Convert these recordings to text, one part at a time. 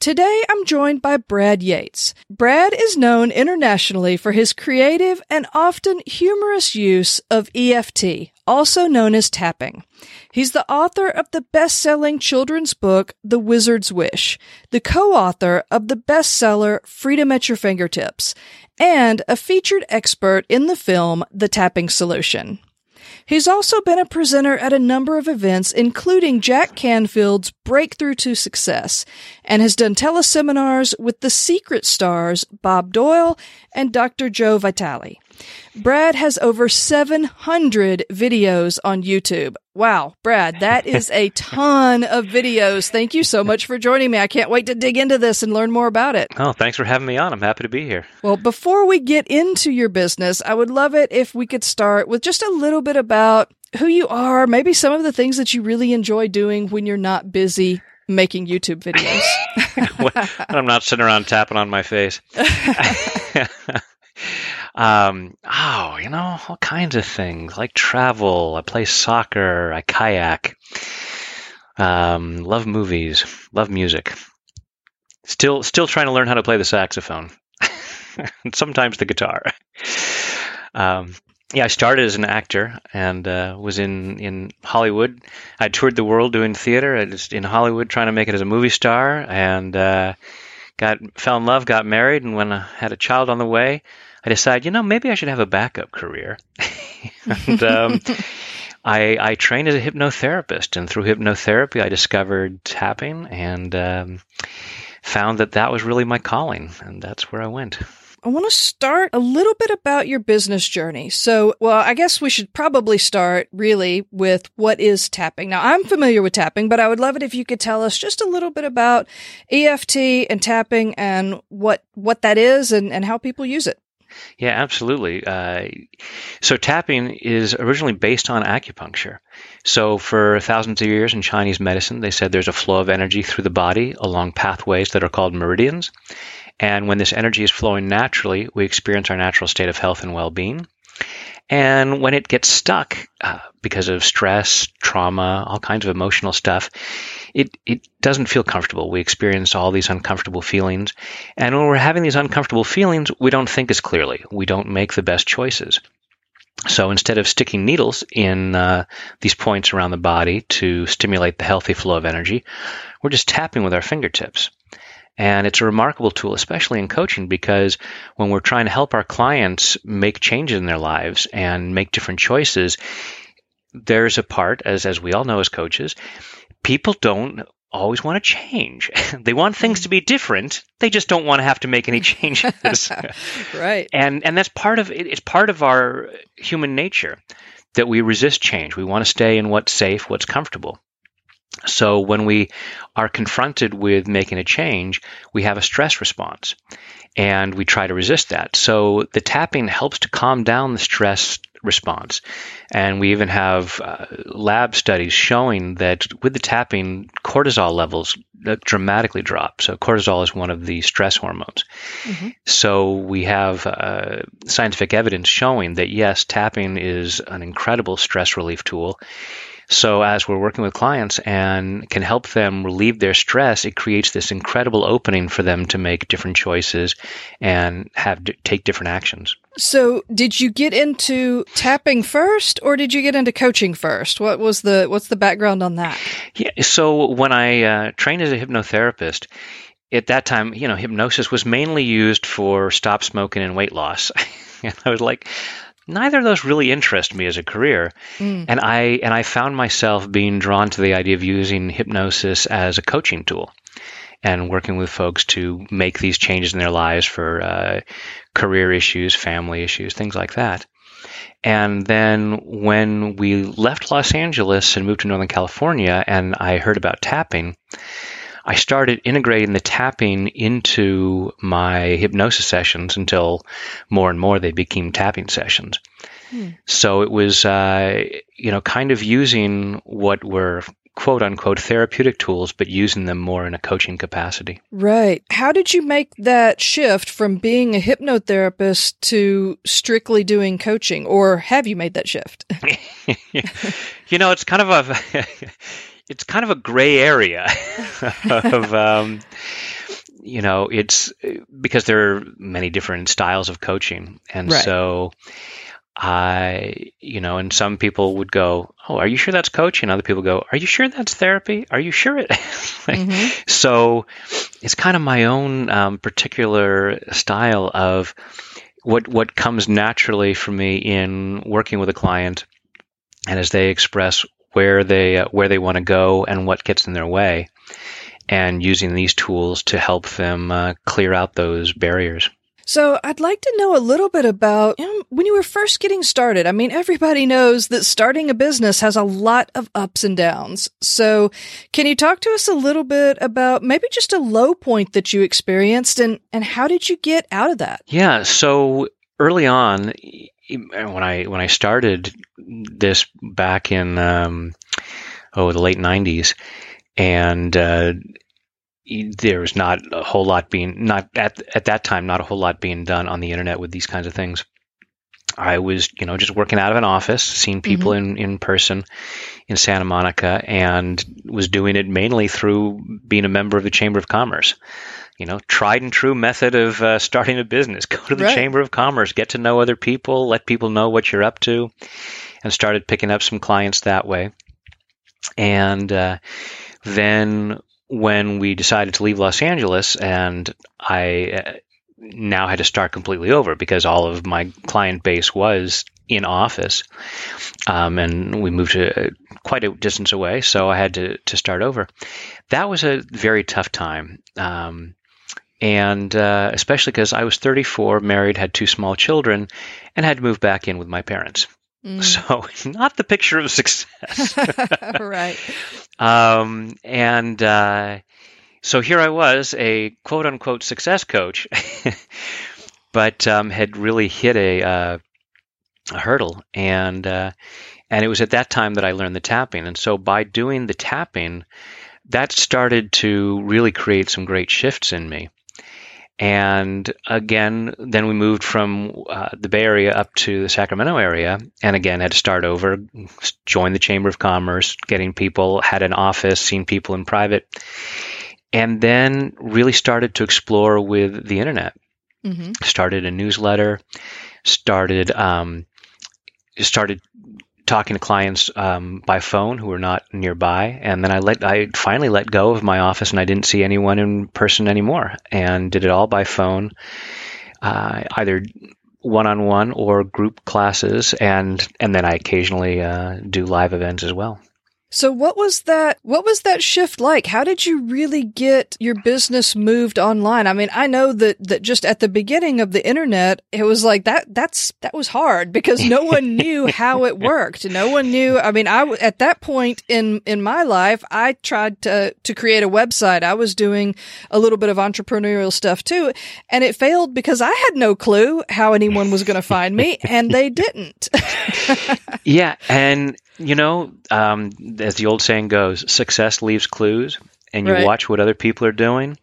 Today I'm joined by Brad Yates. Brad is known internationally for his creative and often humorous use of EFT, also known as tapping. He's the author of the best-selling children's book, The Wizard's Wish, the co-author of the bestseller Freedom at Your Fingertips, and a featured expert in the film The Tapping Solution. He's also been a presenter at a number of events, including Jack Canfield's Breakthrough to Success, and has done teleseminars with the secret stars Bob Doyle and Dr. Joe Vitale. Brad has over 700 videos on YouTube. Wow, Brad, that is a ton of videos. Thank you so much for joining me. I can't wait to dig into this and learn more about it. Oh, thanks for having me on. I'm happy to be here. Well, before we get into your business, I would love it if we could start with just a little bit about who you are, maybe some of the things that you really enjoy doing when you're not busy making YouTube videos. I'm not sitting around tapping on my face. Um, oh, you know, all kinds of things like travel. I play soccer. I kayak. Um, love movies. Love music. Still, still trying to learn how to play the saxophone. and sometimes the guitar. Um, yeah, I started as an actor and uh, was in, in Hollywood. I toured the world doing theater. I was in Hollywood trying to make it as a movie star, and uh, got fell in love, got married, and when I had a child on the way, I decided, you know, maybe I should have a backup career. and um, I, I trained as a hypnotherapist, and through hypnotherapy, I discovered tapping and um, found that that was really my calling, and that's where I went. I want to start a little bit about your business journey. So, well, I guess we should probably start really with what is tapping. Now, I'm familiar with tapping, but I would love it if you could tell us just a little bit about EFT and tapping and what what that is and, and how people use it. Yeah, absolutely. Uh, so tapping is originally based on acupuncture. So for thousands of years in Chinese medicine, they said there's a flow of energy through the body along pathways that are called meridians. And when this energy is flowing naturally, we experience our natural state of health and well-being. And when it gets stuck uh, because of stress, trauma, all kinds of emotional stuff, it, it doesn't feel comfortable. We experience all these uncomfortable feelings. And when we're having these uncomfortable feelings, we don't think as clearly. We don't make the best choices. So instead of sticking needles in uh, these points around the body to stimulate the healthy flow of energy, we're just tapping with our fingertips. And it's a remarkable tool, especially in coaching, because when we're trying to help our clients make changes in their lives and make different choices, there's a part, as, as we all know as coaches, people don't always want to change. they want things to be different. They just don't want to have to make any changes. right. And and that's part of it's part of our human nature that we resist change. We want to stay in what's safe, what's comfortable. So when we are confronted with making a change, we have a stress response and we try to resist that. So the tapping helps to calm down the stress response. And we even have uh, lab studies showing that with the tapping, cortisol levels dramatically drop. So cortisol is one of the stress hormones. Mm-hmm. So we have uh, scientific evidence showing that yes, tapping is an incredible stress relief tool. So as we're working with clients and can help them relieve their stress, it creates this incredible opening for them to make different choices and have take different actions. So, did you get into tapping first, or did you get into coaching first? What was the what's the background on that? Yeah, so when I uh, trained as a hypnotherapist, at that time, you know, hypnosis was mainly used for stop smoking and weight loss. and I was like, neither of those really interest me as a career. Mm. And I and I found myself being drawn to the idea of using hypnosis as a coaching tool and working with folks to make these changes in their lives for uh, career issues, family issues, things like that. And then when we left Los Angeles and moved to Northern California, and I heard about tapping, I started integrating the tapping into my hypnosis sessions until more and more they became tapping sessions. Hmm. So it was, uh, you know, kind of using what were quote unquote therapeutic tools, but using them more in a coaching capacity. Right. How did you make that shift from being a hypnotherapist to strictly doing coaching, or have you made that shift? you know, it's kind of a it's kind of a gray area of. Um, you know, it's because there are many different styles of coaching, and right. so I, you know, and some people would go, "Oh, are you sure that's coaching?" Other people go, "Are you sure that's therapy? Are you sure it?" like, mm-hmm. So it's kind of my own um, particular style of what what comes naturally for me in working with a client, and as they express where they uh, where they want to go and what gets in their way, and using these tools to help them uh, clear out those barriers. So I'd like to know a little bit about you know, when you were first getting started. I mean, everybody knows that starting a business has a lot of ups and downs. So can you talk to us a little bit about maybe just a low point that you experienced and, and how did you get out of that? Yeah. So early on, when I, when I started this back in, um, oh, the late nineties and, uh, there was not a whole lot being not at at that time not a whole lot being done on the internet with these kinds of things. I was, you know, just working out of an office, seeing people mm-hmm. in, in person in Santa Monica, and was doing it mainly through being a member of the Chamber of Commerce. You know, tried and true method of uh, starting a business. Go to the right. Chamber of Commerce, get to know other people, let people know what you're up to, and started picking up some clients that way. And uh, then when we decided to leave Los Angeles, and I uh, now had to start completely over because all of my client base was in office, um, and we moved to uh, quite a distance away, so I had to to start over. That was a very tough time. Um, and uh, especially because I was 34, married, had two small children, and had to move back in with my parents. Mm. So, not the picture of success. right. Um, and uh, so here I was, a quote unquote success coach, but um, had really hit a, uh, a hurdle. And, uh, and it was at that time that I learned the tapping. And so, by doing the tapping, that started to really create some great shifts in me. And again, then we moved from uh, the Bay Area up to the Sacramento area, and again had to start over, join the Chamber of Commerce, getting people, had an office, seen people in private, and then really started to explore with the internet. Mm-hmm. Started a newsletter, started um, started talking to clients um, by phone who were not nearby, and then I let I finally let go of my office, and I didn't see anyone in person anymore, and did it all by phone, uh, either one on one or group classes, and and then I occasionally uh, do live events as well. So what was that what was that shift like? How did you really get your business moved online? I mean, I know that that just at the beginning of the internet, it was like that that's that was hard because no one knew how it worked. No one knew. I mean, I at that point in in my life, I tried to to create a website. I was doing a little bit of entrepreneurial stuff too, and it failed because I had no clue how anyone was going to find me and they didn't. yeah, and you know, um, as the old saying goes, success leaves clues, and you right. watch what other people are doing.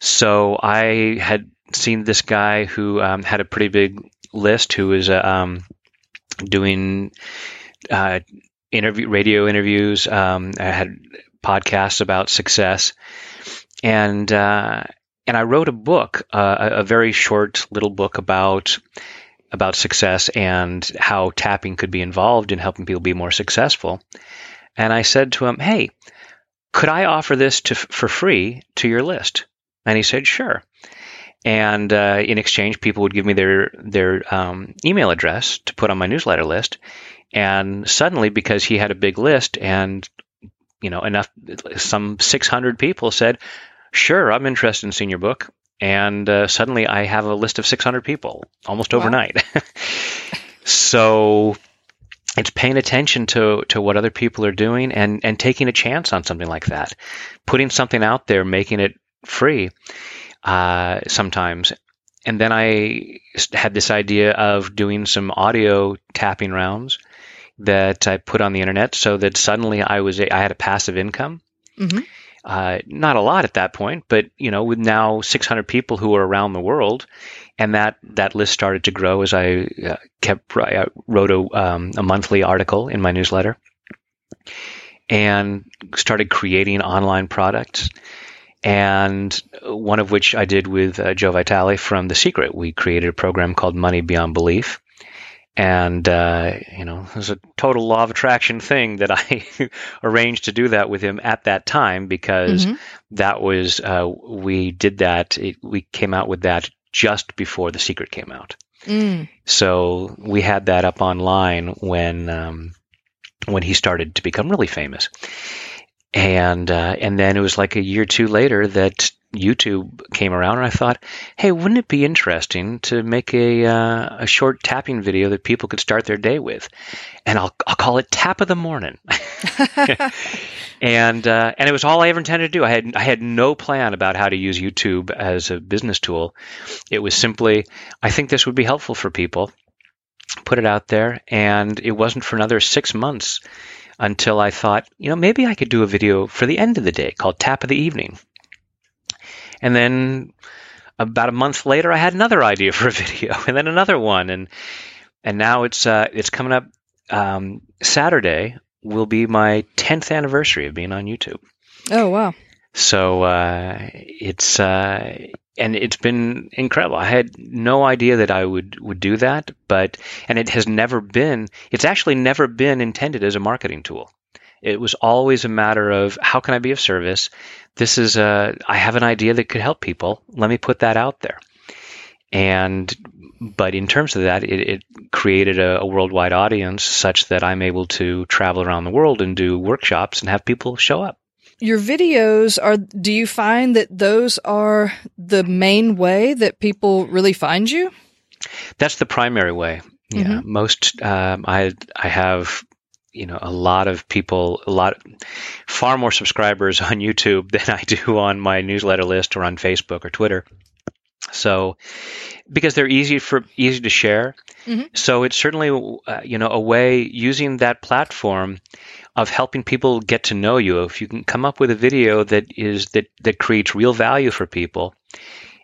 So I had seen this guy who um, had a pretty big list who was uh, um, doing uh, interview radio interviews. Um, I had podcasts about success, and uh, and I wrote a book, uh, a, a very short little book about about success and how tapping could be involved in helping people be more successful. And I said to him, "Hey, could I offer this to, for free to your list?" And he said, "Sure." And uh, in exchange, people would give me their their um, email address to put on my newsletter list. And suddenly, because he had a big list, and you know enough, some 600 people said, "Sure, I'm interested in seeing your book." And uh, suddenly I have a list of 600 people almost wow. overnight. so it's paying attention to to what other people are doing and and taking a chance on something like that, putting something out there, making it free uh, sometimes. and then I had this idea of doing some audio tapping rounds that I put on the internet, so that suddenly I was I had a passive income. Mm-hmm. Uh, not a lot at that point, but you know, with now 600 people who are around the world, and that that list started to grow as I uh, kept I wrote a, um, a monthly article in my newsletter, and started creating online products. And one of which I did with uh, Joe Vitale from The Secret. We created a program called Money Beyond Belief, and uh, you know it was a total law of attraction thing that I arranged to do that with him at that time because mm-hmm. that was uh, we did that it, we came out with that just before the secret came out mm. so we had that up online when um, when he started to become really famous and uh, and then it was like a year or two later that YouTube came around, and I thought, hey, wouldn't it be interesting to make a uh, a short tapping video that people could start their day with, and I'll I'll call it Tap of the Morning. and uh, and it was all I ever intended to do. I had I had no plan about how to use YouTube as a business tool. It was simply, I think this would be helpful for people. Put it out there, and it wasn't for another six months until I thought, you know, maybe I could do a video for the end of the day called Tap of the Evening. And then about a month later, I had another idea for a video, and then another one, and and now it's uh, it's coming up. Um, Saturday will be my tenth anniversary of being on YouTube. Oh wow! So uh, it's uh, and it's been incredible. I had no idea that I would would do that, but and it has never been. It's actually never been intended as a marketing tool. It was always a matter of how can I be of service. This is a I have an idea that could help people. Let me put that out there. And but in terms of that, it, it created a, a worldwide audience such that I'm able to travel around the world and do workshops and have people show up your videos are do you find that those are the main way that people really find you? That's the primary way. Yeah. Mm-hmm. most um, i i have you know a lot of people a lot far more subscribers on youtube than i do on my newsletter list or on facebook or twitter so because they're easy for easy to share mm-hmm. so it's certainly uh, you know a way using that platform of helping people get to know you. If you can come up with a video that is that that creates real value for people,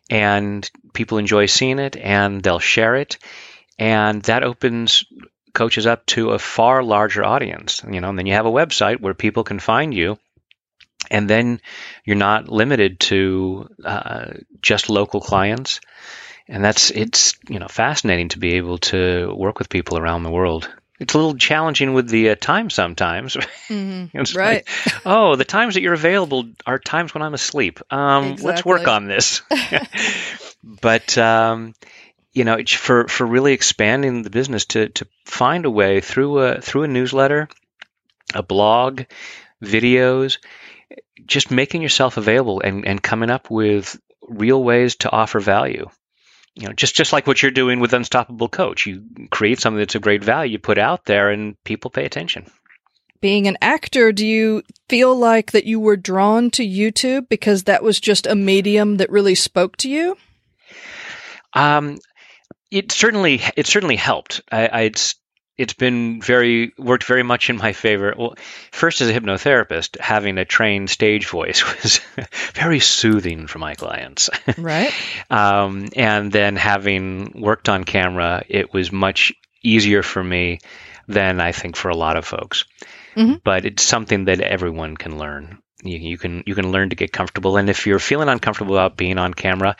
and people enjoy seeing it, and they'll share it, and that opens coaches up to a far larger audience. You know, and then you have a website where people can find you and then you're not limited to uh, just local clients and that's it's you know fascinating to be able to work with people around the world it's a little challenging with the uh, time sometimes. Mm-hmm. right. Like, oh, the times that you're available are times when I'm asleep. Um, exactly. Let's work on this. but um, you know, for for really expanding the business to to find a way through a through a newsletter, a blog, videos, just making yourself available and and coming up with real ways to offer value you know, just just like what you're doing with Unstoppable Coach, you create something that's of great value, you put out there, and people pay attention. Being an actor, do you feel like that you were drawn to YouTube because that was just a medium that really spoke to you? Um, it certainly it certainly helped. I, I it's been very worked very much in my favor. Well, first as a hypnotherapist, having a trained stage voice was very soothing for my clients. Right. um, and then having worked on camera, it was much easier for me than I think for a lot of folks. Mm-hmm. But it's something that everyone can learn. You, you, can you can learn to get comfortable, and if you're feeling uncomfortable about being on camera,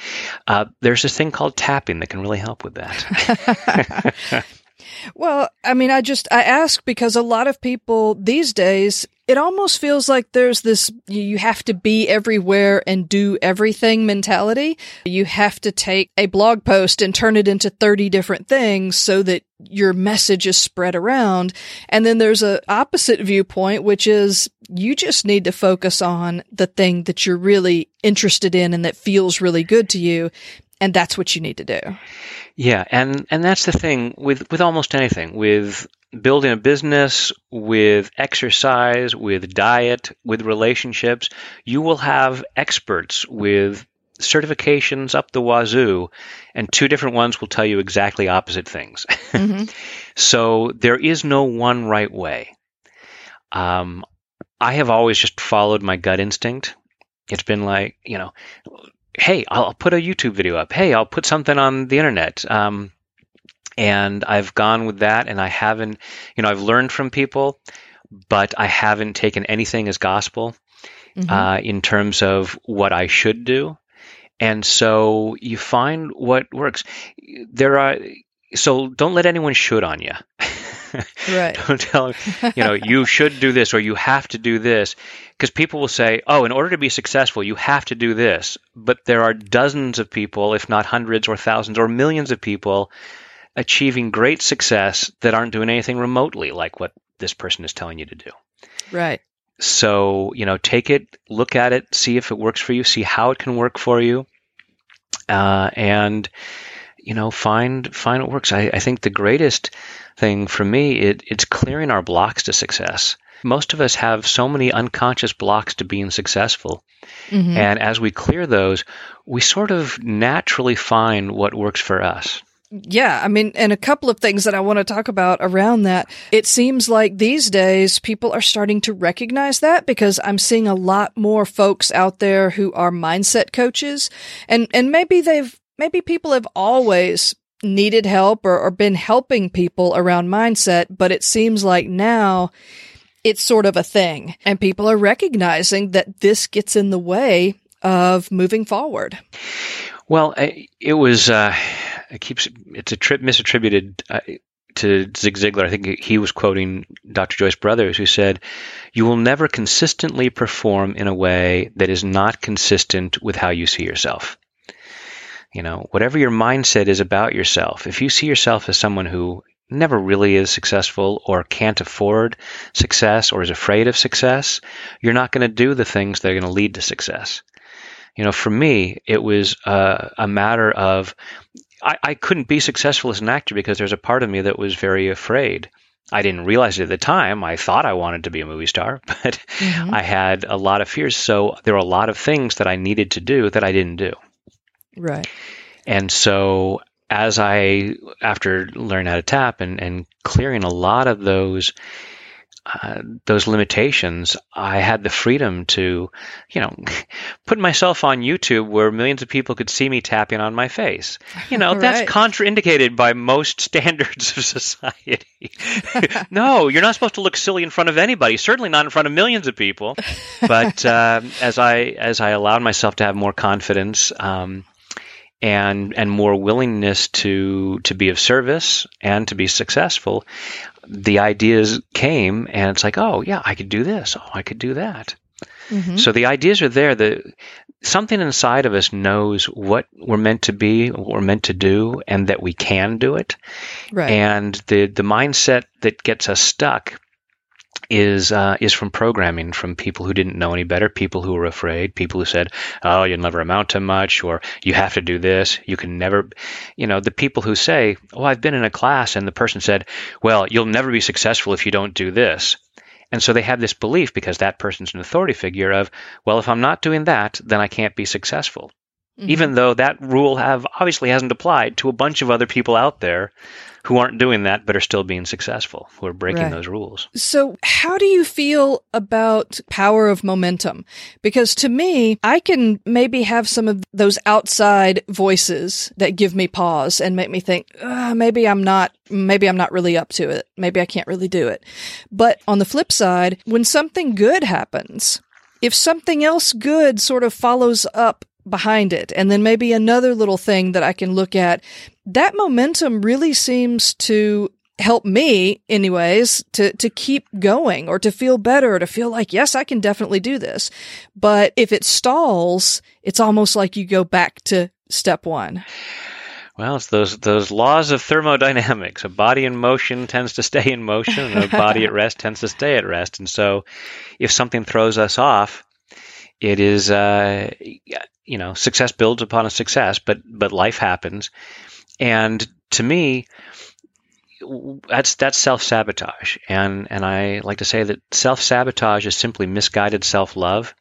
uh, there's this thing called tapping that can really help with that. Well, I mean, I just, I ask because a lot of people these days, it almost feels like there's this, you have to be everywhere and do everything mentality. You have to take a blog post and turn it into 30 different things so that your message is spread around. And then there's a opposite viewpoint, which is you just need to focus on the thing that you're really interested in and that feels really good to you. And that's what you need to do. Yeah, and and that's the thing with with almost anything with building a business, with exercise, with diet, with relationships, you will have experts with certifications up the wazoo, and two different ones will tell you exactly opposite things. Mm-hmm. so there is no one right way. Um, I have always just followed my gut instinct. It's been like, you know, hey, I'll put a YouTube video up. Hey, I'll put something on the internet. Um, and I've gone with that, and I haven't, you know, I've learned from people, but I haven't taken anything as gospel mm-hmm. uh, in terms of what I should do. And so you find what works. There are so don't let anyone shoot on you. right. don't tell them, you know, you should do this or you have to do this. Because people will say, oh, in order to be successful, you have to do this. But there are dozens of people, if not hundreds or thousands or millions of people achieving great success that aren't doing anything remotely like what this person is telling you to do. Right. So, you know, take it, look at it, see if it works for you, see how it can work for you, uh, and you know, find find what works. I, I think the greatest thing for me it, it's clearing our blocks to success. Most of us have so many unconscious blocks to being successful. Mm-hmm. And as we clear those, we sort of naturally find what works for us. Yeah, I mean, and a couple of things that I want to talk about around that. It seems like these days people are starting to recognize that because I'm seeing a lot more folks out there who are mindset coaches and, and maybe they've, maybe people have always needed help or, or been helping people around mindset, but it seems like now it's sort of a thing and people are recognizing that this gets in the way of moving forward. Well, it was, uh, it keeps it's a trip misattributed uh, to Zig Ziglar. I think he was quoting Dr. Joyce Brothers, who said, "You will never consistently perform in a way that is not consistent with how you see yourself." You know, whatever your mindset is about yourself, if you see yourself as someone who never really is successful or can't afford success or is afraid of success, you're not going to do the things that are going to lead to success. You know, for me, it was uh, a matter of I, I couldn't be successful as an actor because there's a part of me that was very afraid. I didn't realize it at the time. I thought I wanted to be a movie star, but mm-hmm. I had a lot of fears. So there were a lot of things that I needed to do that I didn't do. Right. And so as I, after learning how to tap and, and clearing a lot of those uh, those limitations, I had the freedom to, you know, put myself on YouTube where millions of people could see me tapping on my face. You know, right. that's contraindicated by most standards of society. no, you're not supposed to look silly in front of anybody. Certainly not in front of millions of people. But uh, as I as I allowed myself to have more confidence. Um, and and more willingness to to be of service and to be successful the ideas came and it's like, oh yeah, I could do this. Oh, I could do that. Mm-hmm. So the ideas are there. The something inside of us knows what we're meant to be, what we're meant to do, and that we can do it. Right. And the the mindset that gets us stuck is uh, is from programming, from people who didn't know any better, people who were afraid, people who said, "Oh, you'll never amount to much," or "You have to do this. You can never," you know, the people who say, "Oh, I've been in a class," and the person said, "Well, you'll never be successful if you don't do this." And so they have this belief because that person's an authority figure of, well, if I'm not doing that, then I can't be successful. Mm-hmm. Even though that rule have obviously hasn't applied to a bunch of other people out there who aren't doing that but are still being successful, who are breaking right. those rules. So, how do you feel about power of momentum? Because to me, I can maybe have some of those outside voices that give me pause and make me think, uh, maybe I'm not, maybe I'm not really up to it. Maybe I can't really do it. But on the flip side, when something good happens, if something else good sort of follows up behind it. And then maybe another little thing that I can look at. That momentum really seems to help me anyways to to keep going or to feel better or to feel like yes I can definitely do this. But if it stalls, it's almost like you go back to step 1. Well, it's those those laws of thermodynamics. A body in motion tends to stay in motion, and a body at rest tends to stay at rest. And so, if something throws us off, it is uh, you know success builds upon a success but but life happens and to me that's that's self-sabotage and and I like to say that self-sabotage is simply misguided self-love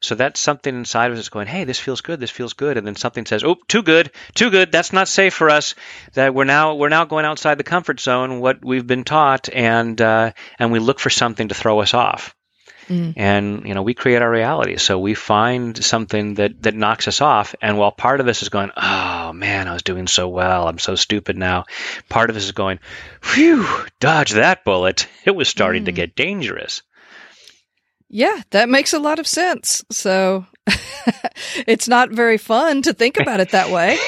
So that's something inside of us that's going, hey, this feels good, this feels good, and then something says, oh, too good, too good, that's not safe for us. That we're now we're now going outside the comfort zone, what we've been taught, and uh, and we look for something to throw us off. Mm. And you know, we create our reality. So we find something that that knocks us off. And while part of us is going, "Oh man, I was doing so well. I'm so stupid now," part of us is going, "Phew, dodge that bullet. It was starting mm. to get dangerous." Yeah, that makes a lot of sense. So it's not very fun to think about it that way.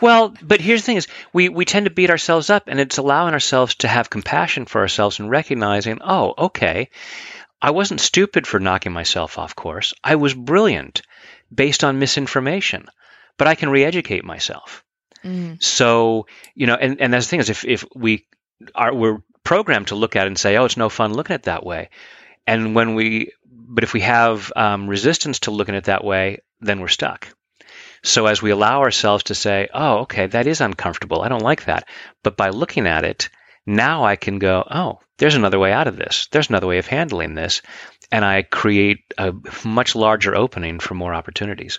well, but here's the thing is we, we tend to beat ourselves up and it's allowing ourselves to have compassion for ourselves and recognizing, oh, okay, I wasn't stupid for knocking myself off course. I was brilliant based on misinformation, but I can re-educate myself. Mm. So, you know, and, and that's the thing is if, if we are, we're programmed to look at it and say, oh, it's no fun looking at it that way. And when we, but if we have um, resistance to looking at it that way, then we're stuck. So as we allow ourselves to say, oh, okay, that is uncomfortable. I don't like that. But by looking at it, now I can go, oh, there's another way out of this. There's another way of handling this. And I create a much larger opening for more opportunities.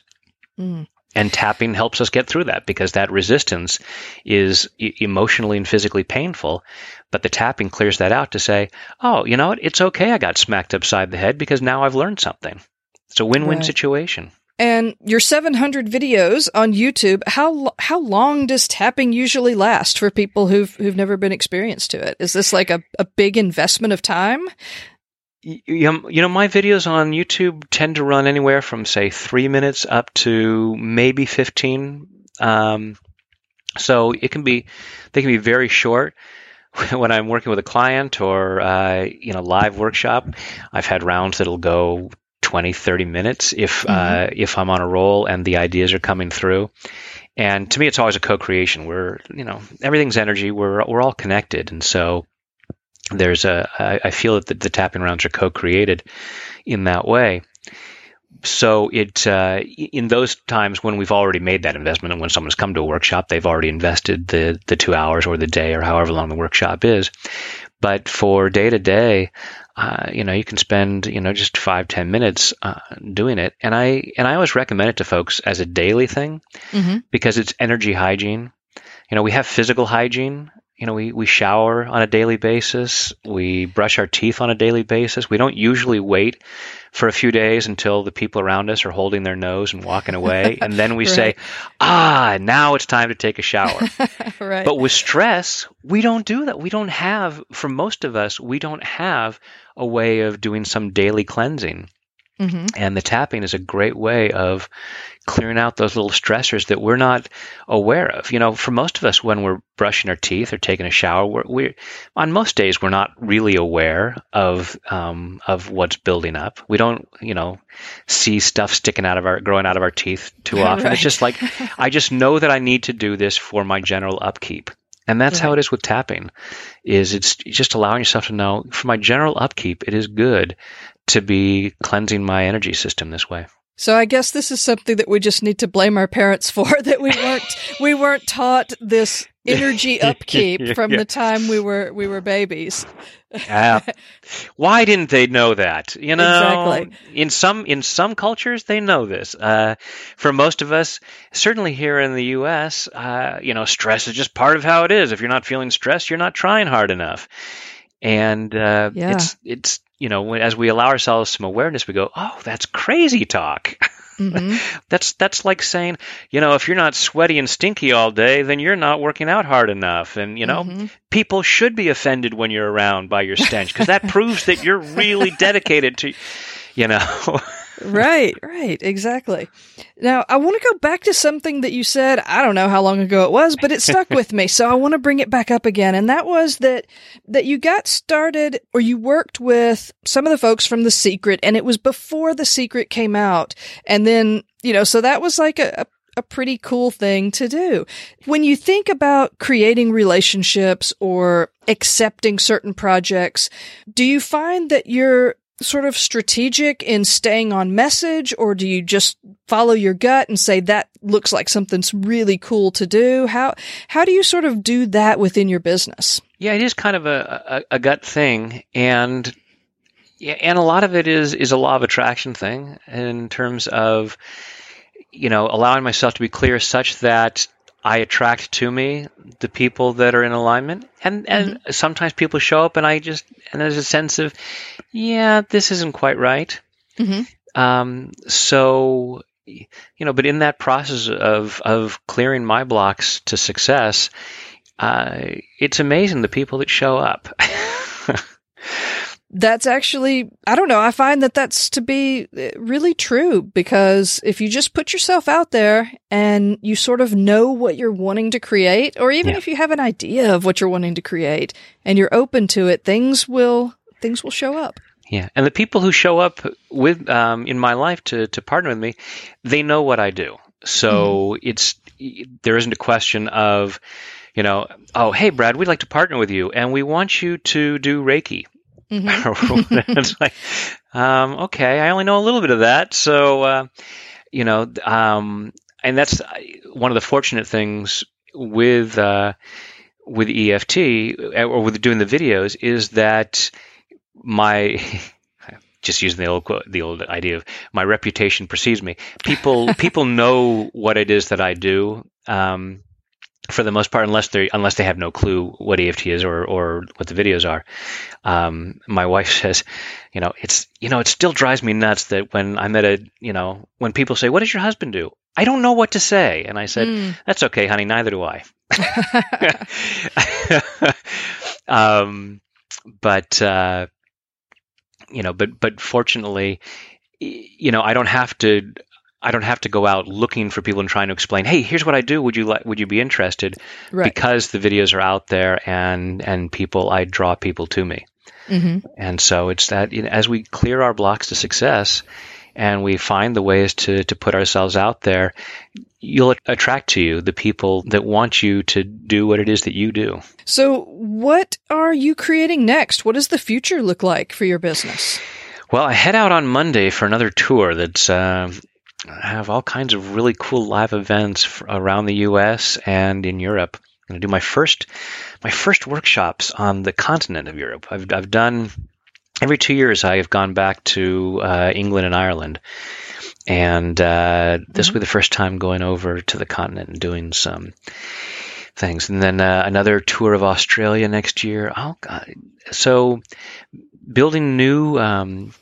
Mm. And tapping helps us get through that because that resistance is e- emotionally and physically painful. But the tapping clears that out to say, oh, you know what? It's okay I got smacked upside the head because now I've learned something. It's a win win right. situation. And your 700 videos on YouTube, how how long does tapping usually last for people who've who've never been experienced to it? Is this like a, a big investment of time? You know, my videos on YouTube tend to run anywhere from say three minutes up to maybe 15. Um, so it can be, they can be very short. When I'm working with a client or uh, you know live workshop, I've had rounds that'll go 20, 30 minutes if uh, mm-hmm. uh, if I'm on a roll and the ideas are coming through. And to me, it's always a co-creation. We're you know everything's energy. We're we're all connected, and so there's a I, I feel that the, the tapping rounds are co-created in that way so it uh, in those times when we've already made that investment and when someone's come to a workshop they've already invested the the two hours or the day or however long the workshop is but for day to day uh, you know, you can spend, you know, just five, ten minutes uh, doing it. And I and I always recommend it to folks as a daily thing mm-hmm. because it's energy hygiene. You know, we have physical hygiene. You know, we, we shower on a daily basis. We brush our teeth on a daily basis. We don't usually wait for a few days until the people around us are holding their nose and walking away. and then we right. say, ah, now it's time to take a shower. right. But with stress, we don't do that. We don't have, for most of us, we don't have a way of doing some daily cleansing. Mm-hmm. And the tapping is a great way of clearing out those little stressors that we're not aware of. You know, for most of us, when we're brushing our teeth or taking a shower, we're, we're on most days we're not really aware of um, of what's building up. We don't, you know, see stuff sticking out of our growing out of our teeth too often. Right. It's just like I just know that I need to do this for my general upkeep. And that's right. how it is with tapping. Is it's just allowing yourself to know for my general upkeep, it is good to be cleansing my energy system this way. So I guess this is something that we just need to blame our parents for that we weren't we weren't taught this energy upkeep from yeah. the time we were we were babies. uh, why didn't they know that? You know, exactly. in some in some cultures they know this. Uh, for most of us, certainly here in the U.S., uh, you know, stress is just part of how it is. If you're not feeling stressed, you're not trying hard enough. And uh, yeah. it's it's you know, when, as we allow ourselves some awareness, we go, "Oh, that's crazy talk." Mm-hmm. that's that's like saying, you know, if you're not sweaty and stinky all day, then you're not working out hard enough. And you know, mm-hmm. people should be offended when you're around by your stench because that proves that you're really dedicated to, you know. right, right, exactly. Now, I want to go back to something that you said, I don't know how long ago it was, but it stuck with me. So I want to bring it back up again. And that was that, that you got started or you worked with some of the folks from The Secret and it was before The Secret came out. And then, you know, so that was like a, a pretty cool thing to do. When you think about creating relationships or accepting certain projects, do you find that you're sort of strategic in staying on message or do you just follow your gut and say that looks like something's really cool to do? How how do you sort of do that within your business? Yeah, it is kind of a, a, a gut thing and Yeah, and a lot of it is is a law of attraction thing in terms of you know allowing myself to be clear such that I attract to me the people that are in alignment, and and mm-hmm. sometimes people show up, and I just and there's a sense of, yeah, this isn't quite right. Mm-hmm. Um, so you know, but in that process of of clearing my blocks to success, uh, it's amazing the people that show up. that's actually, I don't know, I find that that's to be uh, really true because if you just put yourself out there and you sort of know what you're wanting to create, or even yeah. if you have an idea of what you're wanting to create and you're open to it, things will, things will show up. Yeah, and the people who show up with um, in my life to to partner with me, they know what I do. So mm. it's there isn't a question of, you know, oh hey Brad, we'd like to partner with you, and we want you to do Reiki Mm-hmm. it's like, um, okay, I only know a little bit of that. So, uh, you know, um, and that's uh, one of the fortunate things with uh, with EFT uh, or with doing the videos is that my just using the old quote, the old idea of my reputation precedes me. People people know what it is that I do. Um, for the most part, unless they unless they have no clue what EFT is or or what the videos are. Um, my wife says, you know, it's you know, it still drives me nuts that when I'm at a you know when people say, "What does your husband do?" I don't know what to say, and I said, mm. "That's okay, honey. Neither do I." um, but uh, you know, but but fortunately, you know, I don't have to I don't have to go out looking for people and trying to explain, "Hey, here's what I do. Would you like would you be interested?" Right. Because the videos are out there and and people I draw people to me. Mm-hmm. And so it's that you know, as we clear our blocks to success and we find the ways to to put ourselves out there, you'll attract to you the people that want you to do what it is that you do. So, what are you creating next? What does the future look like for your business? Well, I head out on Monday for another tour that's uh, have all kinds of really cool live events around the U.S. and in Europe. I'm going to do my first my first workshops on the continent of Europe. I've I've done every two years. I have gone back to uh, England and Ireland, and uh, this mm-hmm. will be the first time going over to the continent and doing some things. And then uh, another tour of Australia next year. Oh, God. so building new. Um,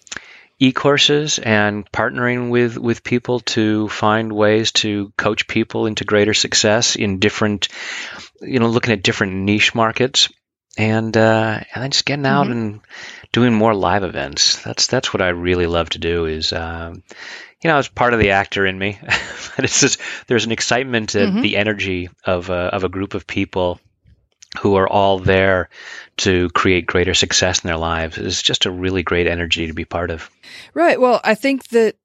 e-courses and partnering with with people to find ways to coach people into greater success in different you know looking at different niche markets and uh, and then just getting out mm-hmm. and doing more live events that's that's what I really love to do is um, you know it's part of the actor in me but it's just there's an excitement and mm-hmm. the energy of a, of a group of people who are all there to create greater success in their lives is just a really great energy to be part of. Right. Well, I think that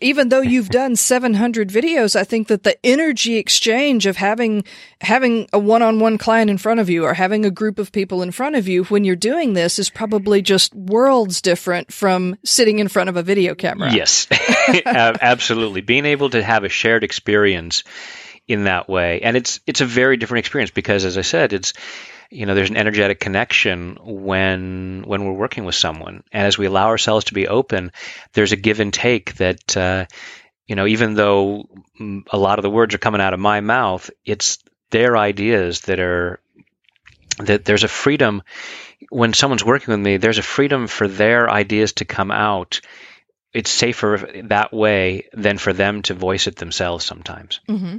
even though you've done 700 videos, I think that the energy exchange of having having a one-on-one client in front of you or having a group of people in front of you when you're doing this is probably just worlds different from sitting in front of a video camera. Yes. Absolutely. Being able to have a shared experience in that way. And it's it's a very different experience because as I said, it's you know there's an energetic connection when when we're working with someone and as we allow ourselves to be open there's a give and take that uh, you know even though a lot of the words are coming out of my mouth it's their ideas that are that there's a freedom when someone's working with me there's a freedom for their ideas to come out it's safer that way than for them to voice it themselves sometimes mm-hmm.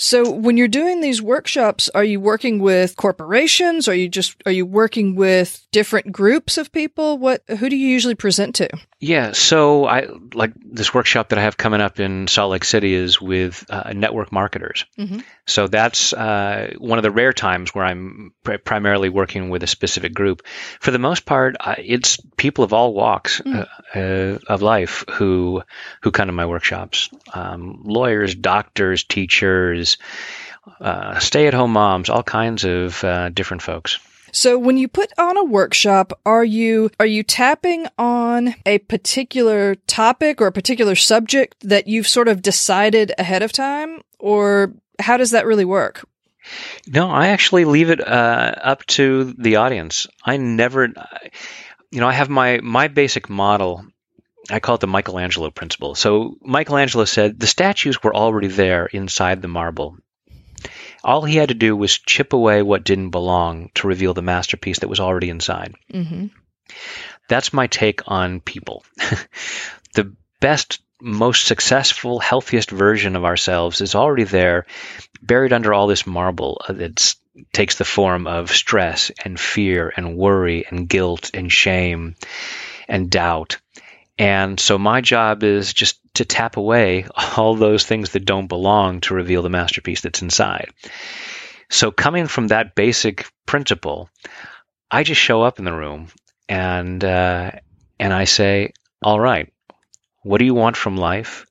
So when you're doing these workshops, are you working with corporations? Are you just are you working with different groups of people? What who do you usually present to? Yeah, so I like this workshop that I have coming up in Salt Lake City is with uh, network marketers. Mm-hmm. So that's uh, one of the rare times where I'm pr- primarily working with a specific group. For the most part, uh, it's people of all walks mm. of life who who come to my workshops: um, lawyers, doctors, teachers, uh, stay-at-home moms, all kinds of different folks. So when you put on a workshop, are you are you tapping on a particular topic or a particular subject that you've sort of decided ahead of time or how does that really work? No, I actually leave it uh, up to the audience. I never you know, I have my my basic model. I call it the Michelangelo principle. So Michelangelo said the statues were already there inside the marble. All he had to do was chip away what didn't belong to reveal the masterpiece that was already inside. Mm-hmm. That's my take on people. the best, most successful, healthiest version of ourselves is already there, buried under all this marble that takes the form of stress and fear and worry and guilt and shame and doubt. And so my job is just to tap away all those things that don't belong to reveal the masterpiece that's inside. So coming from that basic principle, I just show up in the room and uh, and I say, "All right, what do you want from life?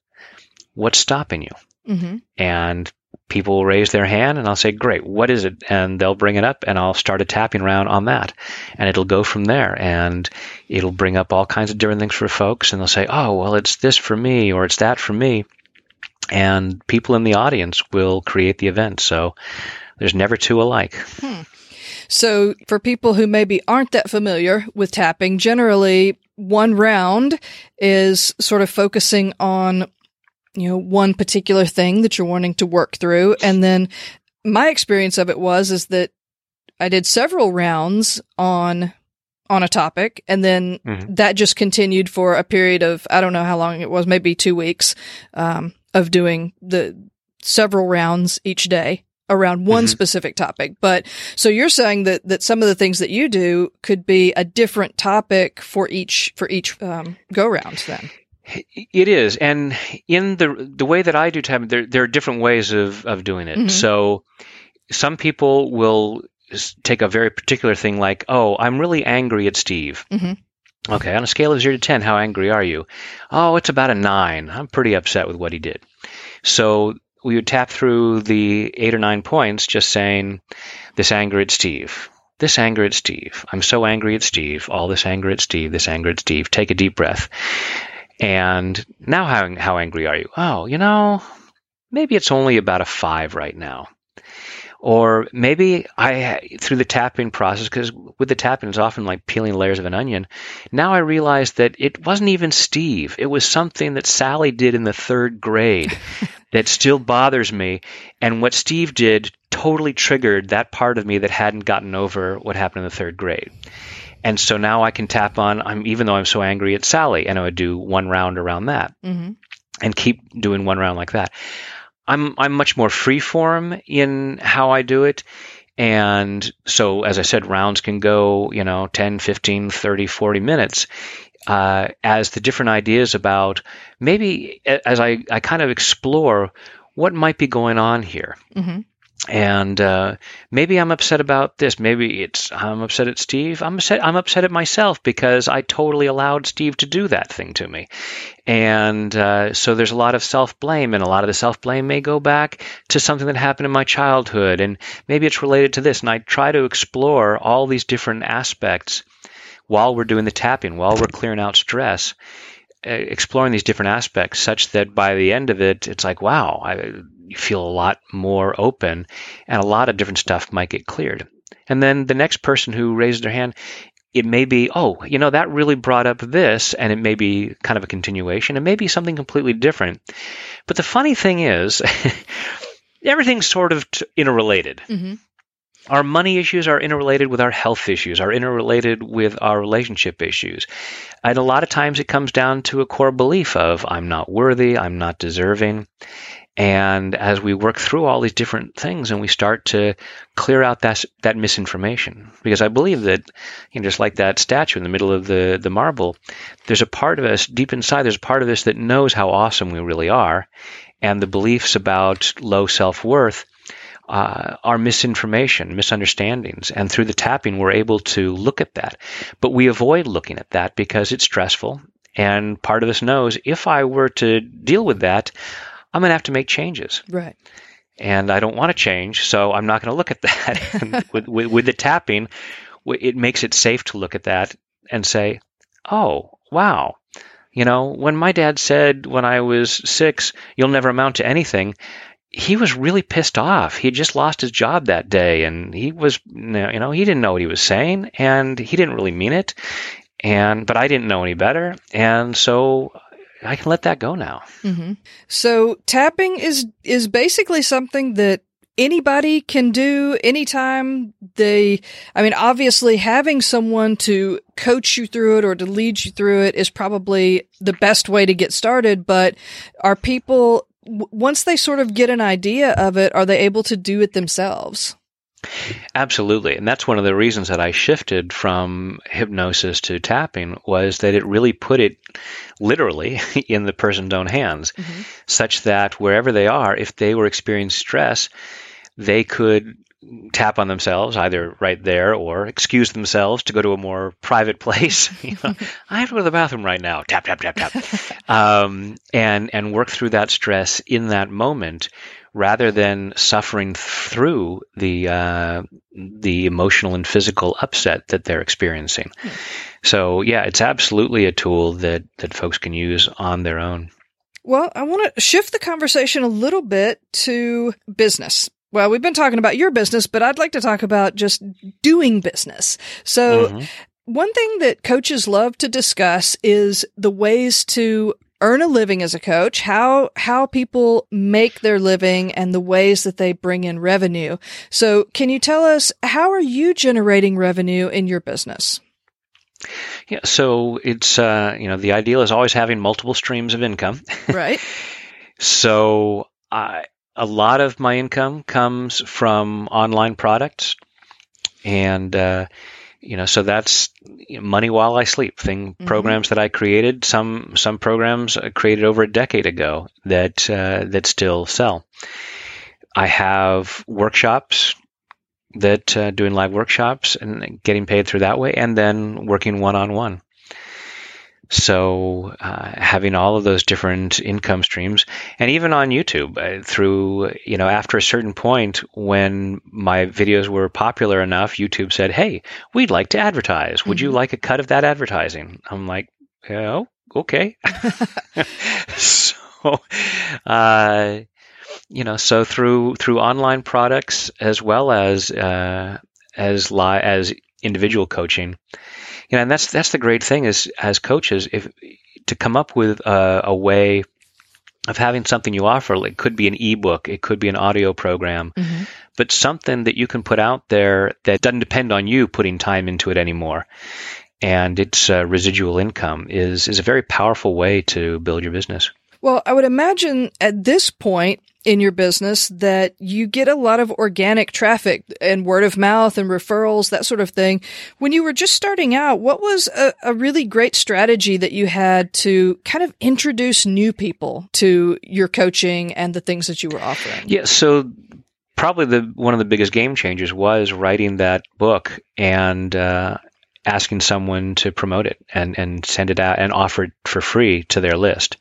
What's stopping you?" Mm-hmm. And people will raise their hand, and I'll say, "Great, what is it?" And they'll bring it up, and I'll start a tapping round on that, and it'll go from there, and it'll bring up all kinds of different things for folks, and they'll say, "Oh, well, it's this for me, or it's that for me." And people in the audience will create the event. So there's never two alike. Hmm. So, for people who maybe aren't that familiar with tapping, generally one round is sort of focusing on, you know, one particular thing that you're wanting to work through. And then my experience of it was, is that I did several rounds on on a topic and then mm-hmm. that just continued for a period of i don't know how long it was maybe two weeks um, of doing the several rounds each day around one mm-hmm. specific topic. But so you're saying that that some of the things that you do could be a different topic for each for each um, go round. Then it is, and in the the way that I do tapping, there there are different ways of of doing it. Mm-hmm. So some people will take a very particular thing, like, "Oh, I'm really angry at Steve." Mm-hmm. Okay, on a scale of zero to ten, how angry are you? Oh, it's about a nine. I'm pretty upset with what he did. So we would tap through the eight or nine points just saying, This anger at Steve. This anger at Steve. I'm so angry at Steve. All this anger at Steve. This anger at Steve. Take a deep breath. And now, how, how angry are you? Oh, you know, maybe it's only about a five right now. Or maybe I, through the tapping process, because with the tapping, it's often like peeling layers of an onion. Now I realize that it wasn't even Steve. It was something that Sally did in the third grade that still bothers me. And what Steve did totally triggered that part of me that hadn't gotten over what happened in the third grade. And so now I can tap on, I'm, even though I'm so angry at Sally, and I would do one round around that mm-hmm. and keep doing one round like that. I'm I'm much more freeform in how I do it. And so, as I said, rounds can go, you know, 10, 15, 30, 40 minutes uh, as the different ideas about maybe as I, I kind of explore what might be going on here. Mm-hmm and uh, maybe I'm upset about this. Maybe it's I'm upset at Steve. I'm upset. I'm upset at myself because I totally allowed Steve to do that thing to me, and uh, so there's a lot of self blame, and a lot of the self blame may go back to something that happened in my childhood, and maybe it's related to this. And I try to explore all these different aspects while we're doing the tapping, while we're clearing out stress exploring these different aspects such that by the end of it, it's like, wow, I feel a lot more open and a lot of different stuff might get cleared. And then the next person who raises their hand, it may be, oh, you know, that really brought up this, and it may be kind of a continuation. It may be something completely different. But the funny thing is, everything's sort of interrelated. Mm-hmm. Our money issues are interrelated with our health issues, are interrelated with our relationship issues. And a lot of times it comes down to a core belief of I'm not worthy, I'm not deserving. And as we work through all these different things and we start to clear out that, that misinformation, because I believe that, you know, just like that statue in the middle of the, the marble, there's a part of us deep inside, there's a part of us that knows how awesome we really are. And the beliefs about low self worth uh, are misinformation, misunderstandings. And through the tapping, we're able to look at that. But we avoid looking at that because it's stressful. And part of us knows if I were to deal with that, I'm going to have to make changes. Right. And I don't want to change, so I'm not going to look at that. with, with, with the tapping, it makes it safe to look at that and say, oh, wow. You know, when my dad said when I was six, you'll never amount to anything, he was really pissed off. He had just lost his job that day and he was, you know, he didn't know what he was saying and he didn't really mean it. and but I didn't know any better, and so I can let that go now. Mm-hmm. So tapping is is basically something that anybody can do anytime they I mean obviously having someone to coach you through it or to lead you through it is probably the best way to get started but are people once they sort of get an idea of it are they able to do it themselves Absolutely. And that's one of the reasons that I shifted from hypnosis to tapping was that it really put it literally in the person's own hands, mm-hmm. such that wherever they are, if they were experiencing stress, they could tap on themselves either right there or excuse themselves to go to a more private place. you know, I have to go to the bathroom right now. Tap tap tap tap, um, and and work through that stress in that moment rather than suffering through the uh, the emotional and physical upset that they're experiencing. Hmm. So yeah, it's absolutely a tool that that folks can use on their own. Well, I want to shift the conversation a little bit to business. Well, we've been talking about your business, but I'd like to talk about just doing business. So, mm-hmm. one thing that coaches love to discuss is the ways to earn a living as a coach, how how people make their living and the ways that they bring in revenue. So, can you tell us how are you generating revenue in your business? Yeah, so it's uh, you know the ideal is always having multiple streams of income. Right. so I a lot of my income comes from online products, and uh, you know, so that's money while I sleep. Thing mm-hmm. programs that I created, some some programs created over a decade ago that uh, that still sell. I have workshops that uh, doing live workshops and getting paid through that way, and then working one on one. So uh, having all of those different income streams, and even on YouTube, uh, through you know after a certain point when my videos were popular enough, YouTube said, "Hey, we'd like to advertise. Would mm-hmm. you like a cut of that advertising?" I'm like, "Oh, okay." so, uh, you know, so through through online products as well as uh, as li- as individual coaching you know, and that's that's the great thing is as coaches, if to come up with a, a way of having something you offer. It could be an ebook, it could be an audio program, mm-hmm. but something that you can put out there that doesn't depend on you putting time into it anymore. And its uh, residual income is is a very powerful way to build your business. Well, I would imagine at this point in your business that you get a lot of organic traffic and word of mouth and referrals, that sort of thing. When you were just starting out, what was a, a, really great strategy that you had to kind of introduce new people to your coaching and the things that you were offering? Yeah. So probably the, one of the biggest game changers was writing that book and, uh, asking someone to promote it and, and send it out and offer it for free to their list.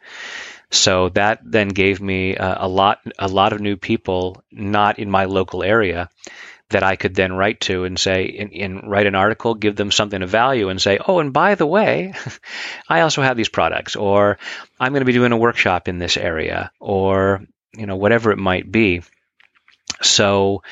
So that then gave me a, a lot a lot of new people not in my local area that I could then write to and say, and, and, write an article, give them something of value, and say, oh, and by the way, I also have these products, or I'm going to be doing a workshop in this area, or you know whatever it might be. So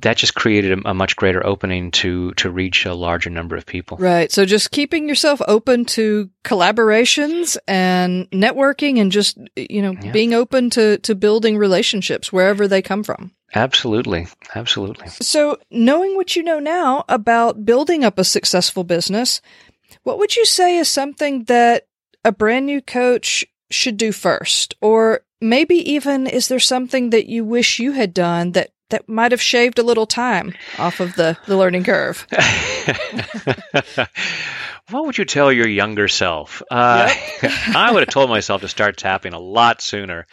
that just created a, a, much greater opening to to reach a larger number of people. Right. So just keeping yourself open to collaborations and networking and just you know yeah. being open to to building relationships wherever they come from. Absolutely. Absolutely. So, knowing what you know now about building up a successful business, what would you say is something that a brand new coach should do first? Or maybe even is there something that you wish you had done that that might have shaved a little time off of the, the learning curve. what would you tell your younger self? Uh, yep. I would have told myself to start tapping a lot sooner.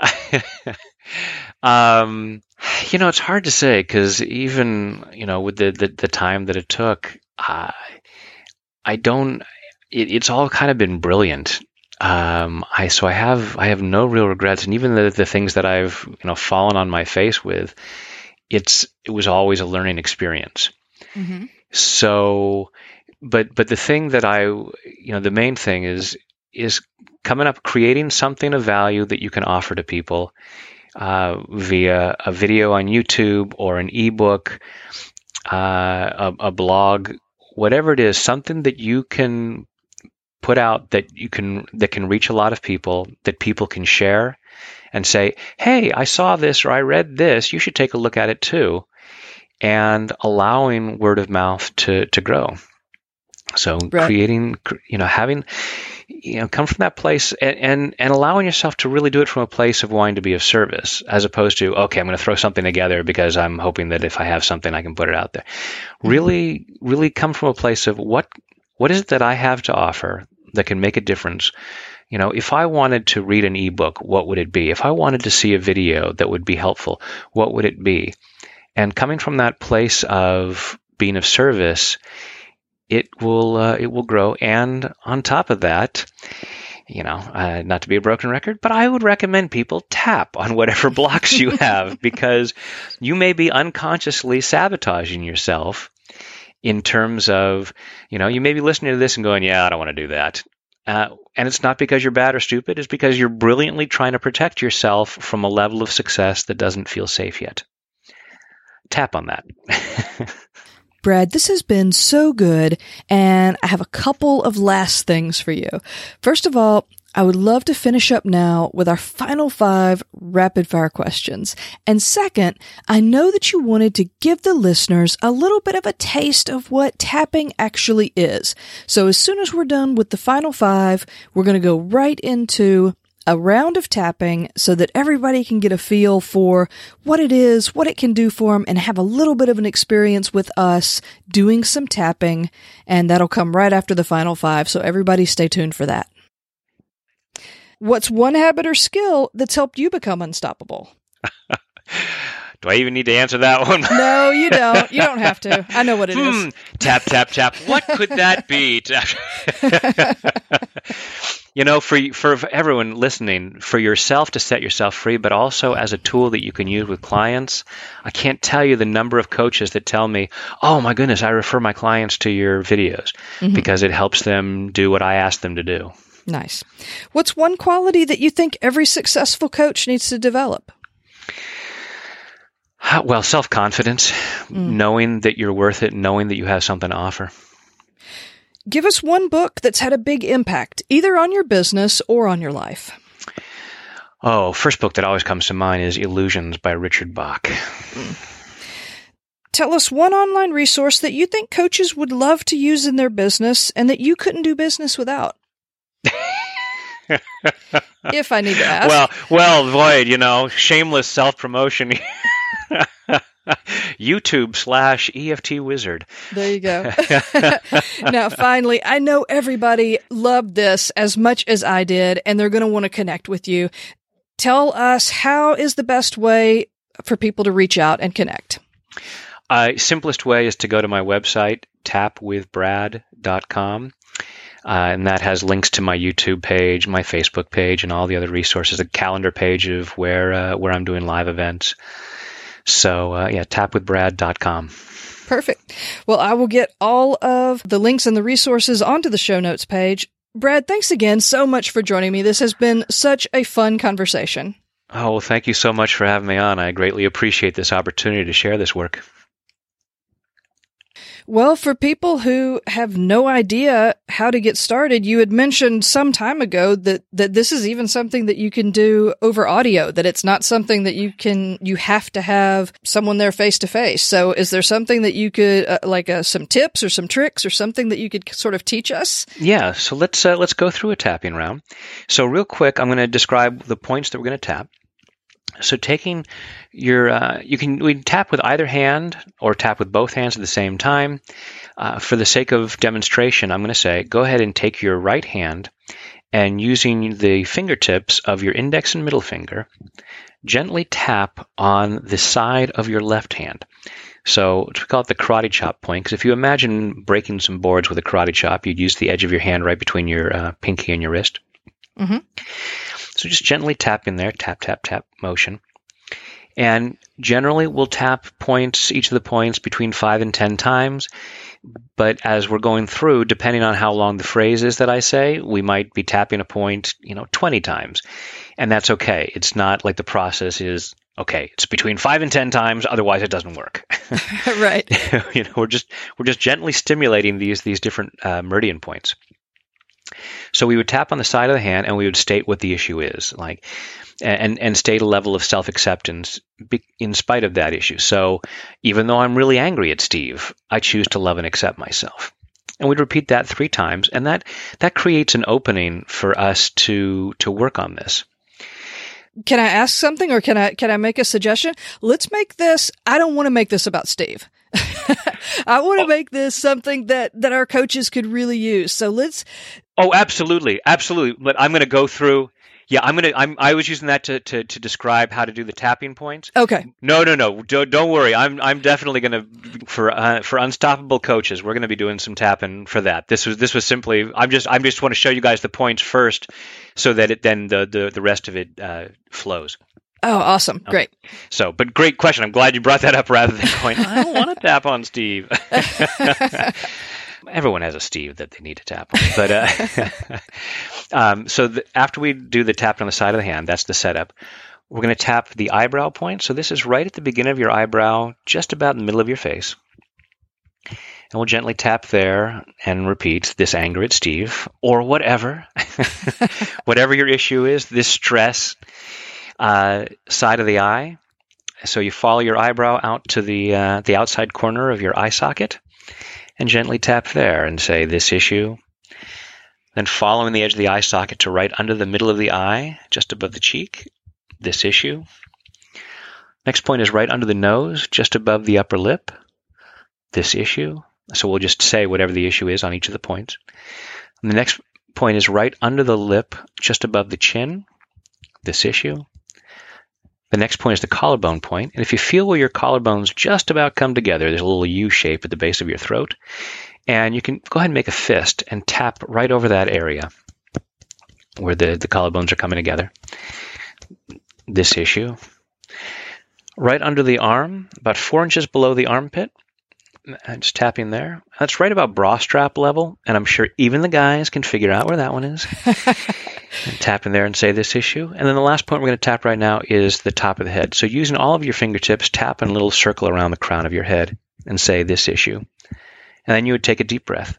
um, you know, it's hard to say because even you know with the, the, the time that it took, uh, I don't. It, it's all kind of been brilliant. Um, I so I have I have no real regrets, and even the the things that I've you know fallen on my face with, it's it was always a learning experience. Mm-hmm. So, but but the thing that I you know the main thing is is coming up creating something of value that you can offer to people uh, via a video on YouTube or an ebook, uh, a, a blog whatever it is, something that you can put out that you can that can reach a lot of people, that people can share and say, "Hey, I saw this or I read this. You should take a look at it too." And allowing word of mouth to to grow. So right. creating, you know, having, you know, come from that place and, and, and allowing yourself to really do it from a place of wanting to be of service, as opposed to okay, I'm going to throw something together because I'm hoping that if I have something, I can put it out there. Mm-hmm. Really, really come from a place of what what is it that I have to offer that can make a difference? You know, if I wanted to read an ebook, what would it be? If I wanted to see a video that would be helpful, what would it be? And coming from that place of being of service it will uh, it will grow. And on top of that, you know, uh, not to be a broken record, but I would recommend people tap on whatever blocks you have because you may be unconsciously sabotaging yourself in terms of, you know, you may be listening to this and going, yeah, I don't want to do that. Uh, and it's not because you're bad or stupid, it's because you're brilliantly trying to protect yourself from a level of success that doesn't feel safe yet. Tap on that. Brad, this has been so good, and I have a couple of last things for you. First of all, I would love to finish up now with our final five rapid fire questions. And second, I know that you wanted to give the listeners a little bit of a taste of what tapping actually is. So as soon as we're done with the final five, we're going to go right into a round of tapping so that everybody can get a feel for what it is, what it can do for them, and have a little bit of an experience with us doing some tapping. And that'll come right after the final five. So everybody stay tuned for that. What's one habit or skill that's helped you become unstoppable? Do I even need to answer that one? no, you don't. You don't have to. I know what it hmm. is. Tap, tap, tap. What could that be? you know, for for everyone listening, for yourself to set yourself free, but also as a tool that you can use with clients. I can't tell you the number of coaches that tell me, "Oh my goodness, I refer my clients to your videos mm-hmm. because it helps them do what I ask them to do." Nice. What's one quality that you think every successful coach needs to develop? Well, self confidence, mm. knowing that you're worth it, knowing that you have something to offer. Give us one book that's had a big impact, either on your business or on your life. Oh, first book that always comes to mind is Illusions by Richard Bach. Mm. Tell us one online resource that you think coaches would love to use in their business and that you couldn't do business without. if I need to ask. Well, well, Void, you know, shameless self promotion. YouTube slash EFT wizard. There you go. now, finally, I know everybody loved this as much as I did, and they're going to want to connect with you. Tell us how is the best way for people to reach out and connect? Uh, simplest way is to go to my website, tapwithbrad.com. Uh, and that has links to my YouTube page, my Facebook page, and all the other resources. A calendar page of where uh, where I'm doing live events. So uh, yeah, tapwithbrad.com. Perfect. Well, I will get all of the links and the resources onto the show notes page. Brad, thanks again so much for joining me. This has been such a fun conversation. Oh, well, thank you so much for having me on. I greatly appreciate this opportunity to share this work. Well, for people who have no idea how to get started, you had mentioned some time ago that, that this is even something that you can do over audio, that it's not something that you can, you have to have someone there face to face. So is there something that you could, uh, like uh, some tips or some tricks or something that you could sort of teach us? Yeah. So let's, uh, let's go through a tapping round. So real quick, I'm going to describe the points that we're going to tap. So taking your, uh, you can we tap with either hand or tap with both hands at the same time. Uh, for the sake of demonstration, I'm going to say go ahead and take your right hand and using the fingertips of your index and middle finger, gently tap on the side of your left hand. So we call it the karate chop point because if you imagine breaking some boards with a karate chop, you'd use the edge of your hand right between your uh, pinky and your wrist. Mm-hmm. So just gently tap in there, tap, tap, tap motion. And generally we'll tap points, each of the points between five and 10 times. But as we're going through, depending on how long the phrase is that I say, we might be tapping a point, you know, 20 times. And that's okay. It's not like the process is Okay, it's between five and ten times. Otherwise, it doesn't work. right. you know, we're just we're just gently stimulating these these different uh, meridian points. So we would tap on the side of the hand and we would state what the issue is, like, and and state a level of self acceptance in spite of that issue. So even though I'm really angry at Steve, I choose to love and accept myself. And we'd repeat that three times, and that that creates an opening for us to to work on this can I ask something or can I can I make a suggestion? Let's make this I don't want to make this about Steve. I want to oh. make this something that that our coaches could really use. So let's Oh, absolutely. Absolutely. But I'm going to go through yeah, I'm gonna. I'm. I was using that to, to, to describe how to do the tapping points. Okay. No, no, no. Don't, don't worry. I'm I'm definitely gonna for uh, for unstoppable coaches. We're gonna be doing some tapping for that. This was this was simply. I'm just I'm just want to show you guys the points first, so that it then the the, the rest of it uh, flows. Oh, awesome! Okay. Great. So, but great question. I'm glad you brought that up rather than going. I don't want to tap on Steve. Everyone has a Steve that they need to tap on, but. Uh, Um, so the, after we do the tap on the side of the hand, that's the setup. We're going to tap the eyebrow point. So this is right at the beginning of your eyebrow, just about in the middle of your face. And we'll gently tap there and repeat this anger at Steve or whatever, whatever your issue is, this stress uh, side of the eye. So you follow your eyebrow out to the uh, the outside corner of your eye socket and gently tap there and say this issue then following the edge of the eye socket to right under the middle of the eye, just above the cheek, this issue. Next point is right under the nose, just above the upper lip, this issue. So we'll just say whatever the issue is on each of the points. And the next point is right under the lip, just above the chin, this issue. The next point is the collarbone point. And if you feel where your collarbones just about come together, there's a little U shape at the base of your throat. And you can go ahead and make a fist and tap right over that area where the, the collarbones are coming together. This issue. Right under the arm, about four inches below the armpit. I'm just tapping there. That's right about bra strap level, and I'm sure even the guys can figure out where that one is. tap in there and say this issue. And then the last point we're going to tap right now is the top of the head. So using all of your fingertips, tap in a little circle around the crown of your head and say this issue. And then you would take a deep breath.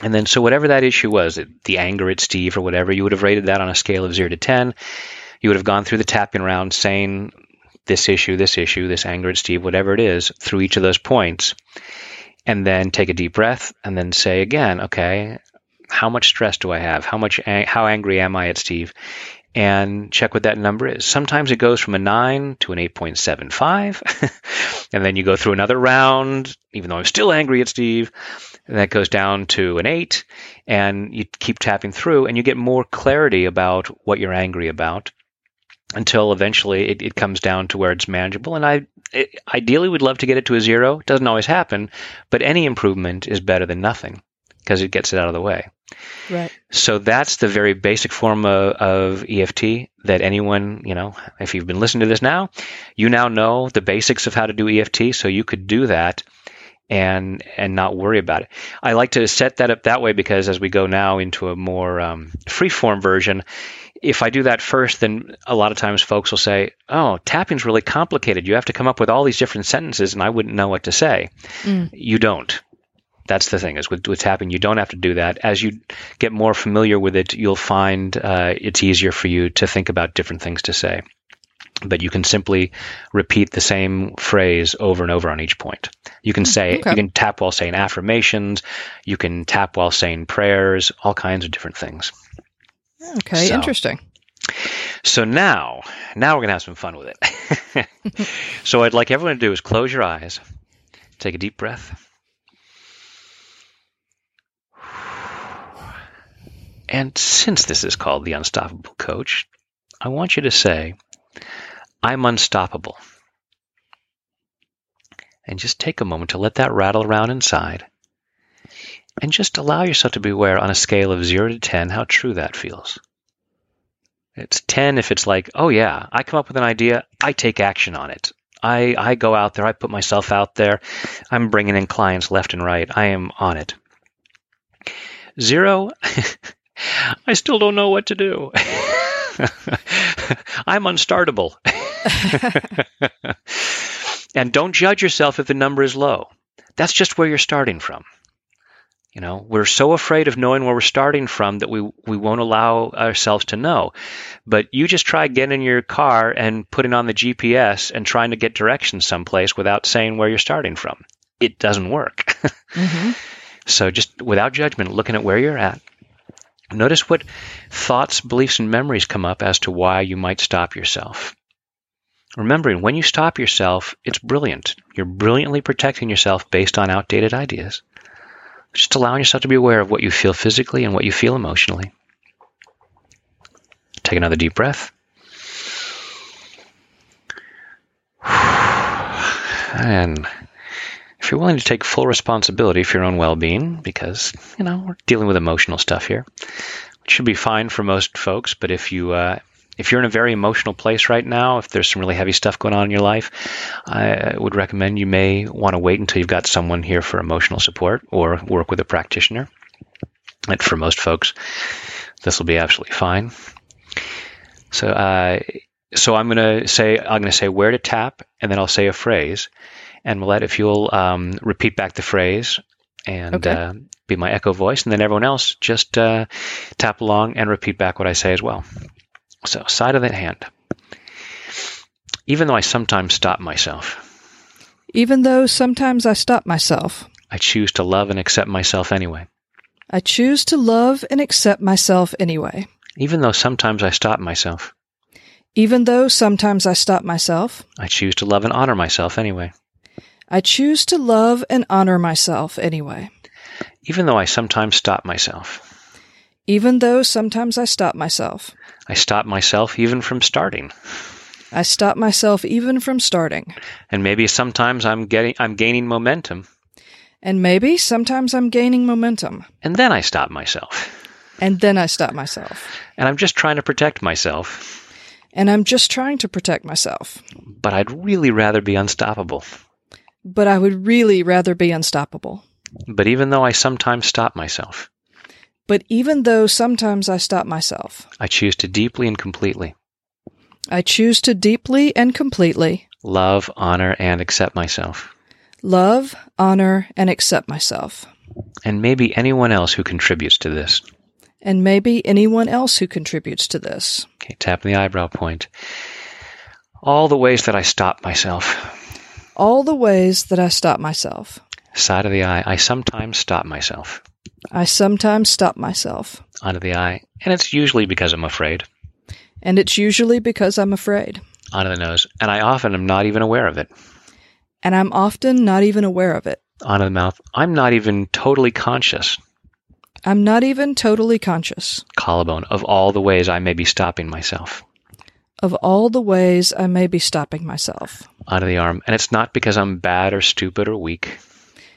And then, so whatever that issue was, the anger at Steve or whatever, you would have rated that on a scale of zero to 10. You would have gone through the tapping round saying this issue, this issue, this anger at Steve, whatever it is, through each of those points. And then take a deep breath and then say again, okay, how much stress do I have? How much, how angry am I at Steve? and check what that number is. Sometimes it goes from a 9 to an 8.75, and then you go through another round, even though I'm still angry at Steve, and that goes down to an 8, and you keep tapping through, and you get more clarity about what you're angry about until eventually it, it comes down to where it's manageable. And I it, ideally would love to get it to a zero. It doesn't always happen, but any improvement is better than nothing because it gets it out of the way. Right. So that's the very basic form of, of, EFT that anyone, you know, if you've been listening to this now, you now know the basics of how to do EFT. So you could do that and and not worry about it. I like to set that up that way because as we go now into a more um, free form version, if I do that first, then a lot of times folks will say, "Oh, tapping's really complicated. You have to come up with all these different sentences, and I wouldn't know what to say." Mm. You don't. That's the thing is with, with tapping, you don't have to do that. As you get more familiar with it, you'll find uh, it's easier for you to think about different things to say. But you can simply repeat the same phrase over and over on each point. You can hmm, say, okay. you can tap while saying affirmations, you can tap while saying prayers, all kinds of different things. Okay, so, interesting. So now, now we're going to have some fun with it. so I'd like everyone to do is close your eyes, take a deep breath And since this is called the Unstoppable Coach, I want you to say, I'm unstoppable. And just take a moment to let that rattle around inside. And just allow yourself to be aware on a scale of 0 to 10 how true that feels. It's 10 if it's like, oh yeah, I come up with an idea, I take action on it. I, I go out there, I put myself out there, I'm bringing in clients left and right, I am on it. Zero I still don't know what to do. I'm unstartable. and don't judge yourself if the number is low. That's just where you're starting from. You know, we're so afraid of knowing where we're starting from that we, we won't allow ourselves to know. But you just try getting in your car and putting on the GPS and trying to get directions someplace without saying where you're starting from. It doesn't work. mm-hmm. So just without judgment, looking at where you're at, notice what thoughts, beliefs, and memories come up as to why you might stop yourself. Remembering when you stop yourself, it's brilliant. You're brilliantly protecting yourself based on outdated ideas. Just allowing yourself to be aware of what you feel physically and what you feel emotionally. Take another deep breath. And if you're willing to take full responsibility for your own well being, because, you know, we're dealing with emotional stuff here, which should be fine for most folks, but if you, uh, if you're in a very emotional place right now, if there's some really heavy stuff going on in your life, I would recommend you may want to wait until you've got someone here for emotional support or work with a practitioner. And for most folks, this will be absolutely fine. So, uh, so I'm going to say I'm going to say where to tap, and then I'll say a phrase, and Millette, if you'll um, repeat back the phrase and okay. uh, be my echo voice, and then everyone else just uh, tap along and repeat back what I say as well. So, side of the hand. Even though I sometimes stop myself. Even though sometimes I stop myself. I choose to love and accept myself anyway. I choose to love and accept myself anyway. Even though sometimes I stop myself. Even though sometimes I stop myself. I choose to love and honor myself anyway. I choose to love and honor myself anyway. Even though I sometimes stop myself. Even though sometimes I stop myself. I stop myself even from starting. I stop myself even from starting. And maybe sometimes I'm getting I'm gaining momentum. And maybe sometimes I'm gaining momentum. And then I stop myself. And then I stop myself. And I'm just trying to protect myself. And I'm just trying to protect myself. But I'd really rather be unstoppable. But I would really rather be unstoppable. But even though I sometimes stop myself. But even though sometimes I stop myself, I choose to deeply and completely I choose to deeply and completely love, honor, and accept myself. Love, honor, and accept myself. And maybe anyone else who contributes to this. And maybe anyone else who contributes to this. Okay, tapping the eyebrow point. All the ways that I stop myself. All the ways that I stop myself. Side of the eye, I sometimes stop myself. I sometimes stop myself. Onto the eye, and it's usually because I'm afraid. And it's usually because I'm afraid. Onto the nose, and I often am not even aware of it. And I'm often not even aware of it. Onto the mouth, I'm not even totally conscious. I'm not even totally conscious. Collarbone, of all the ways I may be stopping myself. Of all the ways I may be stopping myself. Out of the arm, and it's not because I'm bad or stupid or weak.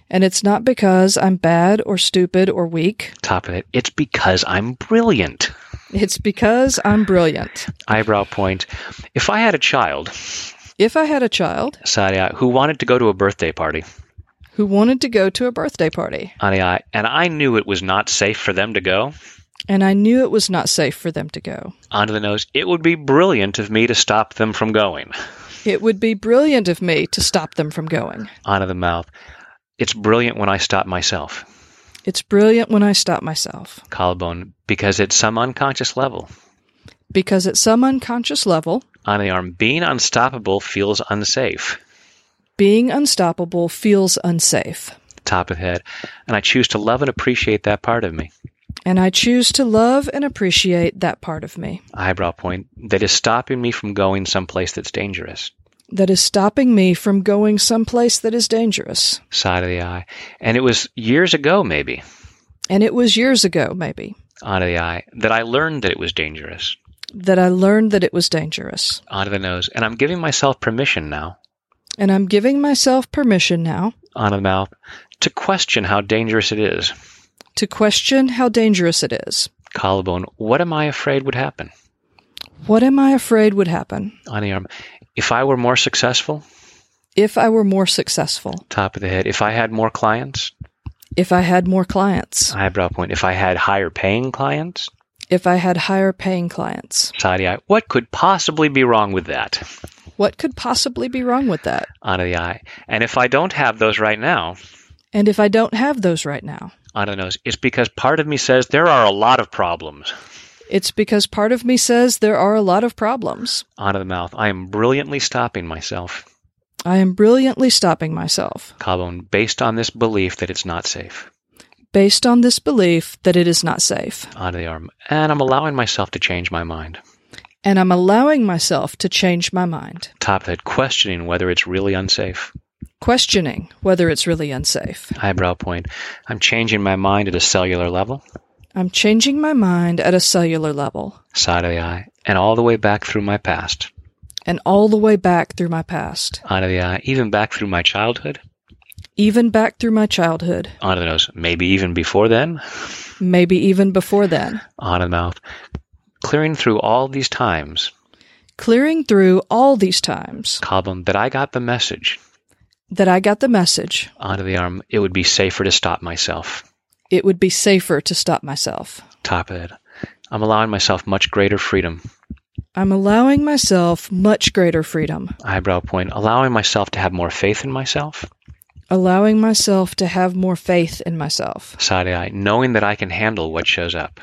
And it's not because I'm bad or stupid or weak. Top of it, it's because I'm brilliant. It's because I'm brilliant. Eyebrow point. If I had a child. If I had a child. Sadia, who wanted to go to a birthday party. Who wanted to go to a birthday party. And I knew it was not safe for them to go. And I knew it was not safe for them to go. Onto the nose. It would be brilliant of me to stop them from going. It would be brilliant of me to stop them from going. Onto the mouth. It's brilliant when I stop myself. It's brilliant when I stop myself. Collarbone, because at some unconscious level. Because at some unconscious level. On the arm, being unstoppable feels unsafe. Being unstoppable feels unsafe. Top of head. And I choose to love and appreciate that part of me. And I choose to love and appreciate that part of me. Eyebrow point that is stopping me from going someplace that's dangerous that is stopping me from going someplace that is dangerous. Side of the eye. And it was years ago, maybe. And it was years ago, maybe. Onto the eye. That I learned that it was dangerous. That I learned that it was dangerous. Onto the nose. And I'm giving myself permission now. And I'm giving myself permission now. Onto the mouth. To question how dangerous it is. To question how dangerous it is. Collarbone. What am I afraid would happen? What am I afraid would happen? On the arm. If I were more successful? If I were more successful. Top of the head. If I had more clients? If I had more clients. Eyebrow point. If I had higher paying clients? if I had higher paying clients. Side eye. What could possibly be wrong with that? What could possibly be wrong with that? Onto the eye. And if I don't have those right now, And if I don't have those right now, onto the nose, it's because part of me says there are a lot of problems. it's because part of me says there are a lot of problems. Out of the mouth. I am brilliantly stopping myself. I am brilliantly stopping myself Collarbone, based on this belief that it's not safe. based on this belief that it is not safe. Onto the arm. And I'm allowing myself to change my mind. And I'm allowing myself to change my mind, Top of head, questioning whether it's really unsafe. Questioning whether it's really unsafe. Eyebrow point. I'm changing my mind at a cellular level. I'm changing my mind at a cellular level Side of the eye. And all the way back through my past. and all the way back through my past, Onto the eye. Even back through my childhood. even back through my childhood, Onto the nose. Maybe even before then. maybe even before then, On the mouth. Clearing through all these times. clearing through all these times Collarbone, that I got the message. That I got the message Onto the arm. It would be safer to stop myself. it would be safer to stop myself. Top of it. I'm allowing myself much greater freedom. I'm allowing myself much greater freedom, Eyebrow point. Allowing myself to have more faith in myself. allowing myself to have more faith in myself, Side eye. Knowing that I can handle what shows up.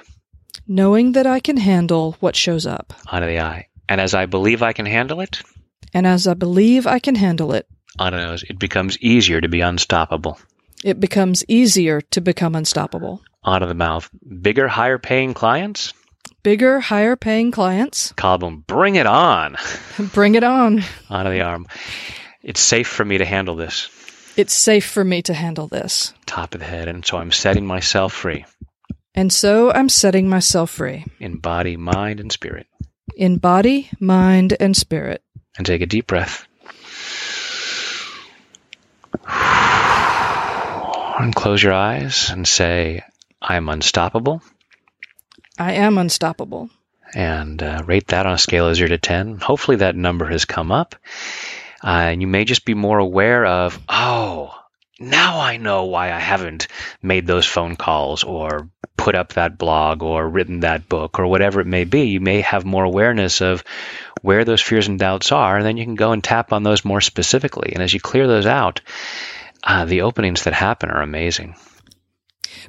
knowing that I can handle what shows up. Onto the eye. And as I believe I can handle it, And as I believe I can handle it, onto the nose, it becomes easier to be unstoppable. it becomes easier to become unstoppable. Out of the mouth. Bigger, higher paying clients? Bigger, higher paying clients, Collarbone. Bring it on. bring it on. Onto the arm. It's safe for me to handle this. It's safe for me to handle this. Top of the head. And so I'm setting myself free And so I'm setting myself free in body, mind, and spirit. in body, mind, and spirit. And take a deep breath. And close your eyes and say, I'm unstoppable. I am unstoppable. And uh, rate that on a scale of 0 to 10. Hopefully that number has come up. Uh, and you may just be more aware of, oh, now I know why I haven't made those phone calls or put up that blog or written that book or whatever it may be. You may have more awareness of where those fears and doubts are, and then you can go and tap on those more specifically. And as you clear those out, uh, the openings that happen are amazing.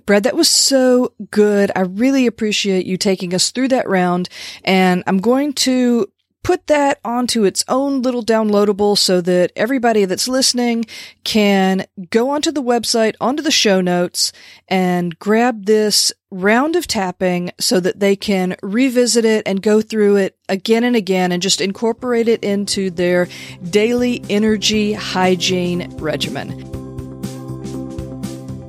Brad, that was so good. I really appreciate you taking us through that round. And I'm going to put that onto its own little downloadable so that everybody that's listening can go onto the website, onto the show notes, and grab this round of tapping so that they can revisit it and go through it again and again and just incorporate it into their daily energy hygiene regimen.